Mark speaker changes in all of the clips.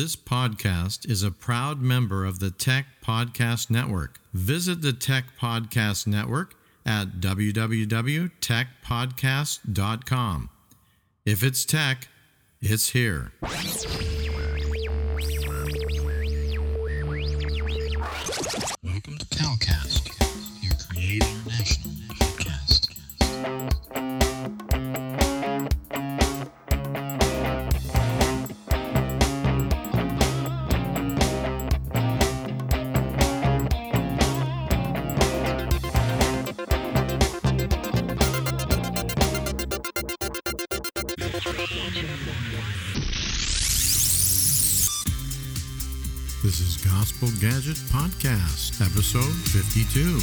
Speaker 1: This podcast is a proud member of the Tech Podcast Network. Visit the Tech Podcast Network at www.techpodcast.com. If it's tech, it's here.
Speaker 2: Welcome to Calcast, your Create International podcast.
Speaker 1: Podcast, episode 52.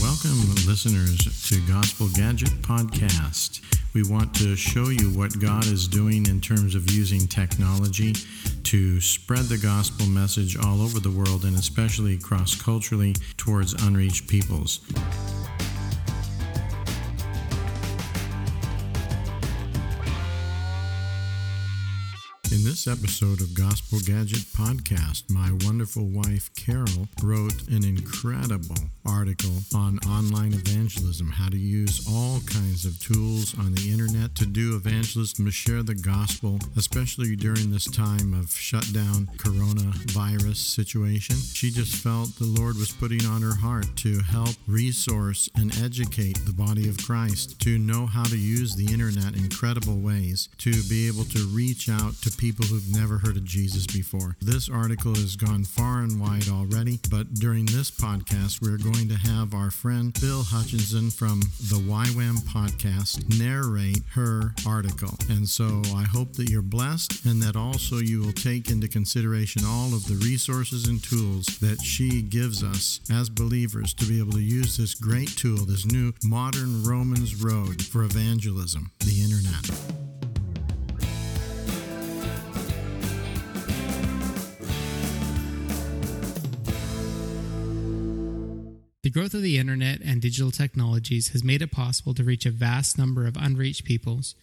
Speaker 1: Welcome, listeners, to Gospel Gadget Podcast. We want to show you what God is doing in terms of using technology to spread the gospel message all over the world and especially cross culturally towards unreached peoples. In this episode of Gospel Gadget Podcast, my wonderful wife Carol wrote an incredible article on online evangelism, how to use all kinds of tools on the internet to do evangelism, to share the gospel, especially during this time of shutdown coronavirus situation. She just felt the Lord was putting on her heart to help resource and educate the body of Christ to know how to use the internet in credible ways to be able to reach out to people who've never heard of Jesus before. This article has gone far and wide already, but during this podcast, we're going to have our friend Bill Hutchinson from the YWAM podcast narrate her article. And so I hope that you're blessed and that also you will take into consideration all of the resources and tools that she gives us as believers to be able to use this great tool, this new modern Romans road for evangelism, the internet.
Speaker 3: The growth of the internet and digital technologies has made it possible to reach a vast number of unreached peoples,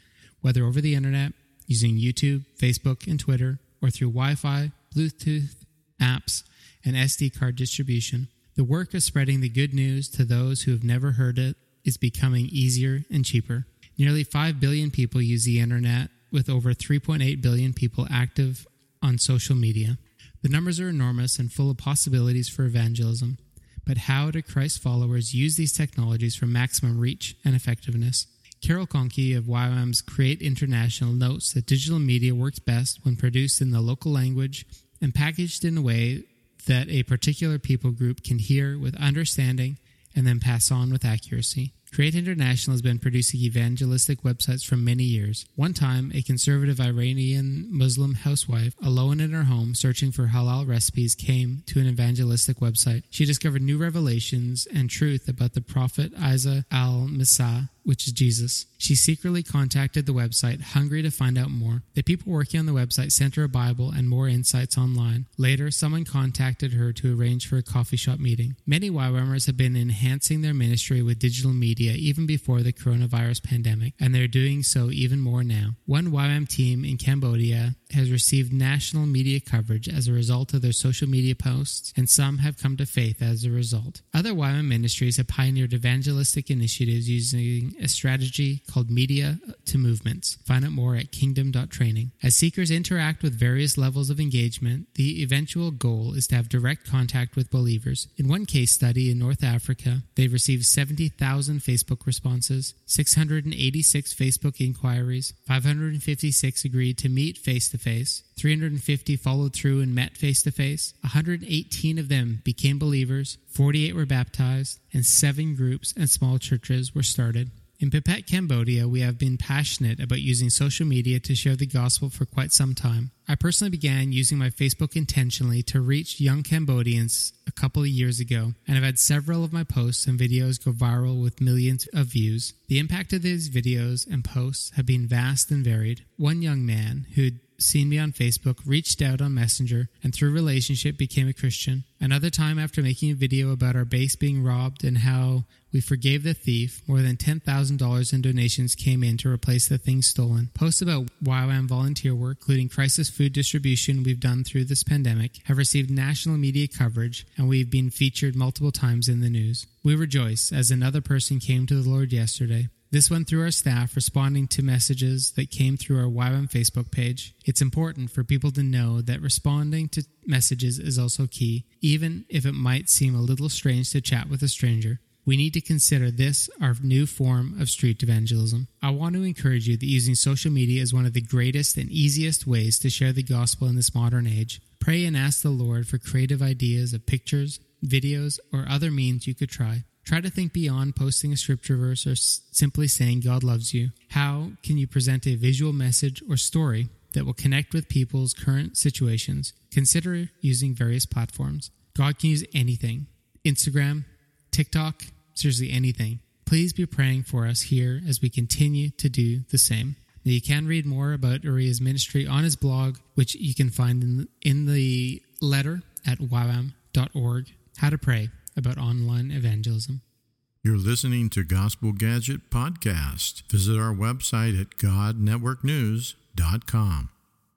Speaker 3: whether over the internet, using YouTube, Facebook, and Twitter, or through Wi Fi, Bluetooth, apps, and SD card distribution. The work of spreading the good news to those who have never heard it is becoming easier and cheaper. Nearly 5 billion people use the internet, with over 3.8 billion people active on social media. The numbers are enormous and full of possibilities for evangelism. But how do Christ followers use these technologies for maximum reach and effectiveness? Carol Conkey of YWAM's Create International notes that digital media works best when produced in the local language and packaged in a way that a particular people group can hear with understanding and then pass on with accuracy. Create International has been producing evangelistic websites for many years. One time, a conservative Iranian Muslim housewife, alone in her home searching for halal recipes, came to an evangelistic website. She discovered new revelations and truth about the prophet Isa al Masih, which is Jesus. She secretly contacted the website, hungry to find out more. The people working on the website sent her a Bible and more insights online. Later, someone contacted her to arrange for a coffee shop meeting. Many YWAMers have been enhancing their ministry with digital media even before the coronavirus pandemic, and they're doing so even more now. One YWAM team in Cambodia has received national media coverage as a result of their social media posts, and some have come to faith as a result. Other YWAM ministries have pioneered evangelistic initiatives using a strategy called Media to Movements. Find out more at kingdom.training. As seekers interact with various levels of engagement, the eventual goal is to have direct contact with believers. In one case study in North Africa, they've received 70,000 Facebook responses, 686 Facebook inquiries, 556 agreed to meet face to face, 350 followed through and met face to face, 118 of them became believers, 48 were baptized, and seven groups and small churches were started. In Poipet, Cambodia, we have been passionate about using social media to share the gospel for quite some time. I personally began using my Facebook intentionally to reach young Cambodians a couple of years ago, and I've had several of my posts and videos go viral with millions of views. The impact of these videos and posts have been vast and varied. One young man who seen me on Facebook, reached out on Messenger, and through relationship became a Christian. Another time after making a video about our base being robbed and how we forgave the thief, more than $10,000 in donations came in to replace the things stolen. Posts about YWAM volunteer work, including crisis food distribution we've done through this pandemic, have received national media coverage and we've been featured multiple times in the news. We rejoice as another person came to the Lord yesterday. This went through our staff responding to messages that came through our YWAM Facebook page. It's important for people to know that responding to messages is also key, even if it might seem a little strange to chat with a stranger. We need to consider this our new form of street evangelism. I want to encourage you that using social media is one of the greatest and easiest ways to share the gospel in this modern age. Pray and ask the Lord for creative ideas of pictures, videos, or other means you could try. Try to think beyond posting a scripture verse or s- simply saying God loves you. How can you present a visual message or story that will connect with people's current situations? Consider using various platforms. God can use anything Instagram, TikTok, seriously anything. Please be praying for us here as we continue to do the same. Now, you can read more about Uriah's ministry on his blog, which you can find in, in the letter at ywam.org. How to pray about online evangelism.
Speaker 1: You're listening to Gospel Gadget Podcast. Visit our website at godnetworknews.com.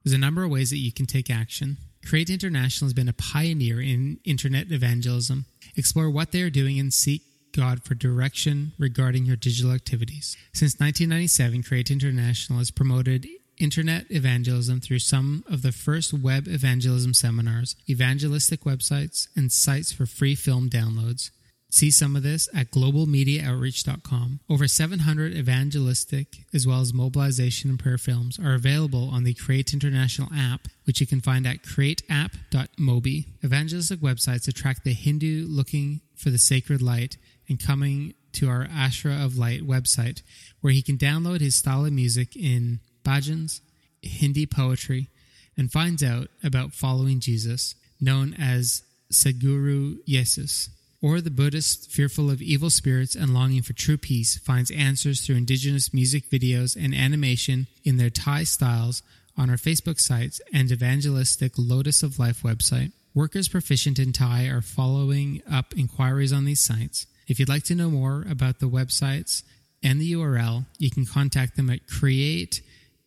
Speaker 3: There's a number of ways that you can take action. Create International has been a pioneer in internet evangelism. Explore what they are doing and seek God for direction regarding your digital activities. Since 1997, Create International has promoted internet evangelism through some of the first web evangelism seminars, evangelistic websites, and sites for free film downloads. See some of this at globalmediaoutreach.com. Over 700 evangelistic as well as mobilization and prayer films are available on the Create International app, which you can find at createapp.mobi. Evangelistic websites attract the Hindu looking for the sacred light and coming to our Ashram of Light website, where he can download his style of music in bhajans, Hindi poetry, and finds out about following Jesus, known as Sadguru Jesus. Or the Buddhist, fearful of evil spirits and longing for true peace, finds answers through indigenous music videos and animation in their Thai styles on our Facebook sites and evangelistic Lotus of Life website. Workers proficient in Thai are following up inquiries on these sites. If you'd like to know more about the websites and the URL, you can contact them at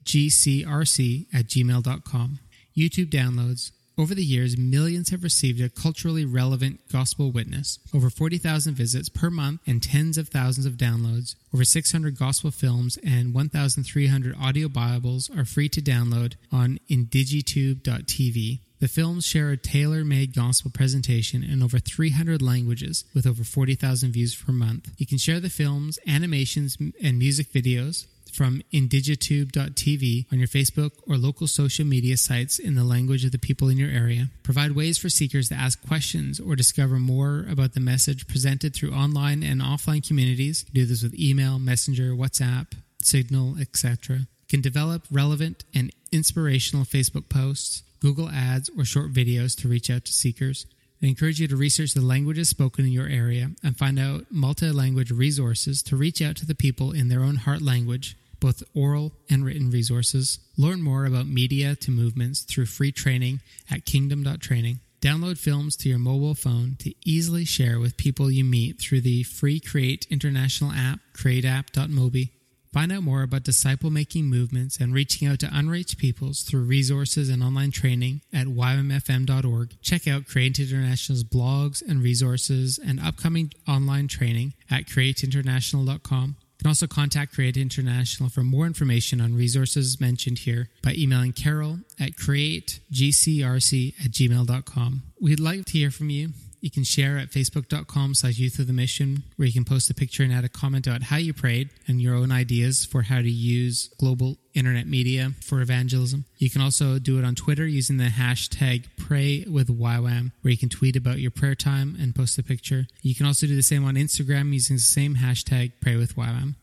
Speaker 3: creategcrc at gmail.com. YouTube downloads. Over the years, millions have received a culturally relevant gospel witness. Over 40,000 visits per month and tens of thousands of downloads. Over 600 gospel films and 1,300 audio Bibles are free to download on indigitube.tv. The films share a tailor made gospel presentation in over 300 languages with over 40,000 views per month. You can share the films, animations, and music videos from indigitube.tv on your Facebook or local social media sites in the language of the people in your area. Provide ways for seekers to ask questions or discover more about the message presented through online and offline communities. Do this with email, messenger, WhatsApp, Signal, etc. Can develop relevant and inspirational Facebook posts, Google Ads, or short videos to reach out to seekers. I encourage you to research the languages spoken in your area and find out multi language resources to reach out to the people in their own heart language, both oral and written resources. Learn more about media to movements through free training at kingdom.training. Download films to your mobile phone to easily share with people you meet through the free Create International app, createapp.mobi. Find out more about disciple making movements and reaching out to unreached peoples through resources and online training at ymfm.org. Check out Create International's blogs and resources and upcoming online training at createinternational.com. You can also contact Create International for more information on resources mentioned here by emailing carol at creategcrc at gmail.com. We'd like to hear from you. You can share at facebook.com slash youth of the mission, where you can post a picture and add a comment about how you prayed and your own ideas for how to use global internet media for evangelism. You can also do it on Twitter using the hashtag pray with where you can tweet about your prayer time and post a picture. You can also do the same on Instagram using the same hashtag pray with.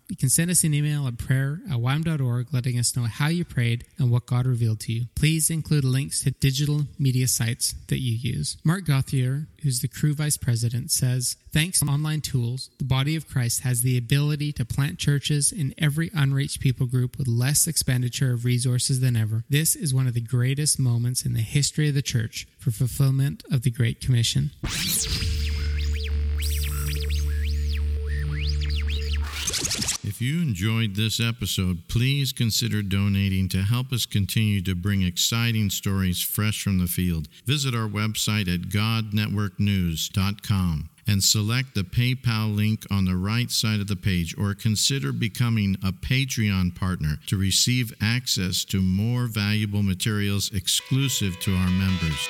Speaker 3: You can send us an email at prayer at ywam.org letting us know how you prayed and what God revealed to you. Please include links to digital media sites that you use. Mark Gauthier, who's the Cru vice president, says, Thanks to online tools, the body of Christ has the ability to plant churches in every unreached people group with less expenditure of resources than ever. This is one of the greatest moments in the history of the church for fulfillment of the Great Commission.
Speaker 1: If you enjoyed this episode, please consider donating to help us continue to bring exciting stories fresh from the field. Visit our website at godnetworknews.com and select the PayPal link on the right side of the page or consider becoming a Patreon partner to receive access to more valuable materials exclusive to our members.